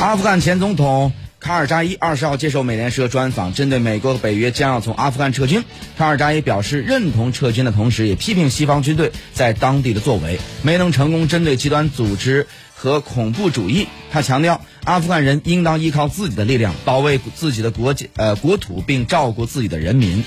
阿富汗前总统卡尔扎伊二十号接受美联社专访，针对美国和北约将要从阿富汗撤军，卡尔扎伊表示认同撤军的同时，也批评西方军队在当地的作为没能成功针对极端组织和恐怖主义。他强调，阿富汗人应当依靠自己的力量保卫自己的国家呃国土，并照顾自己的人民。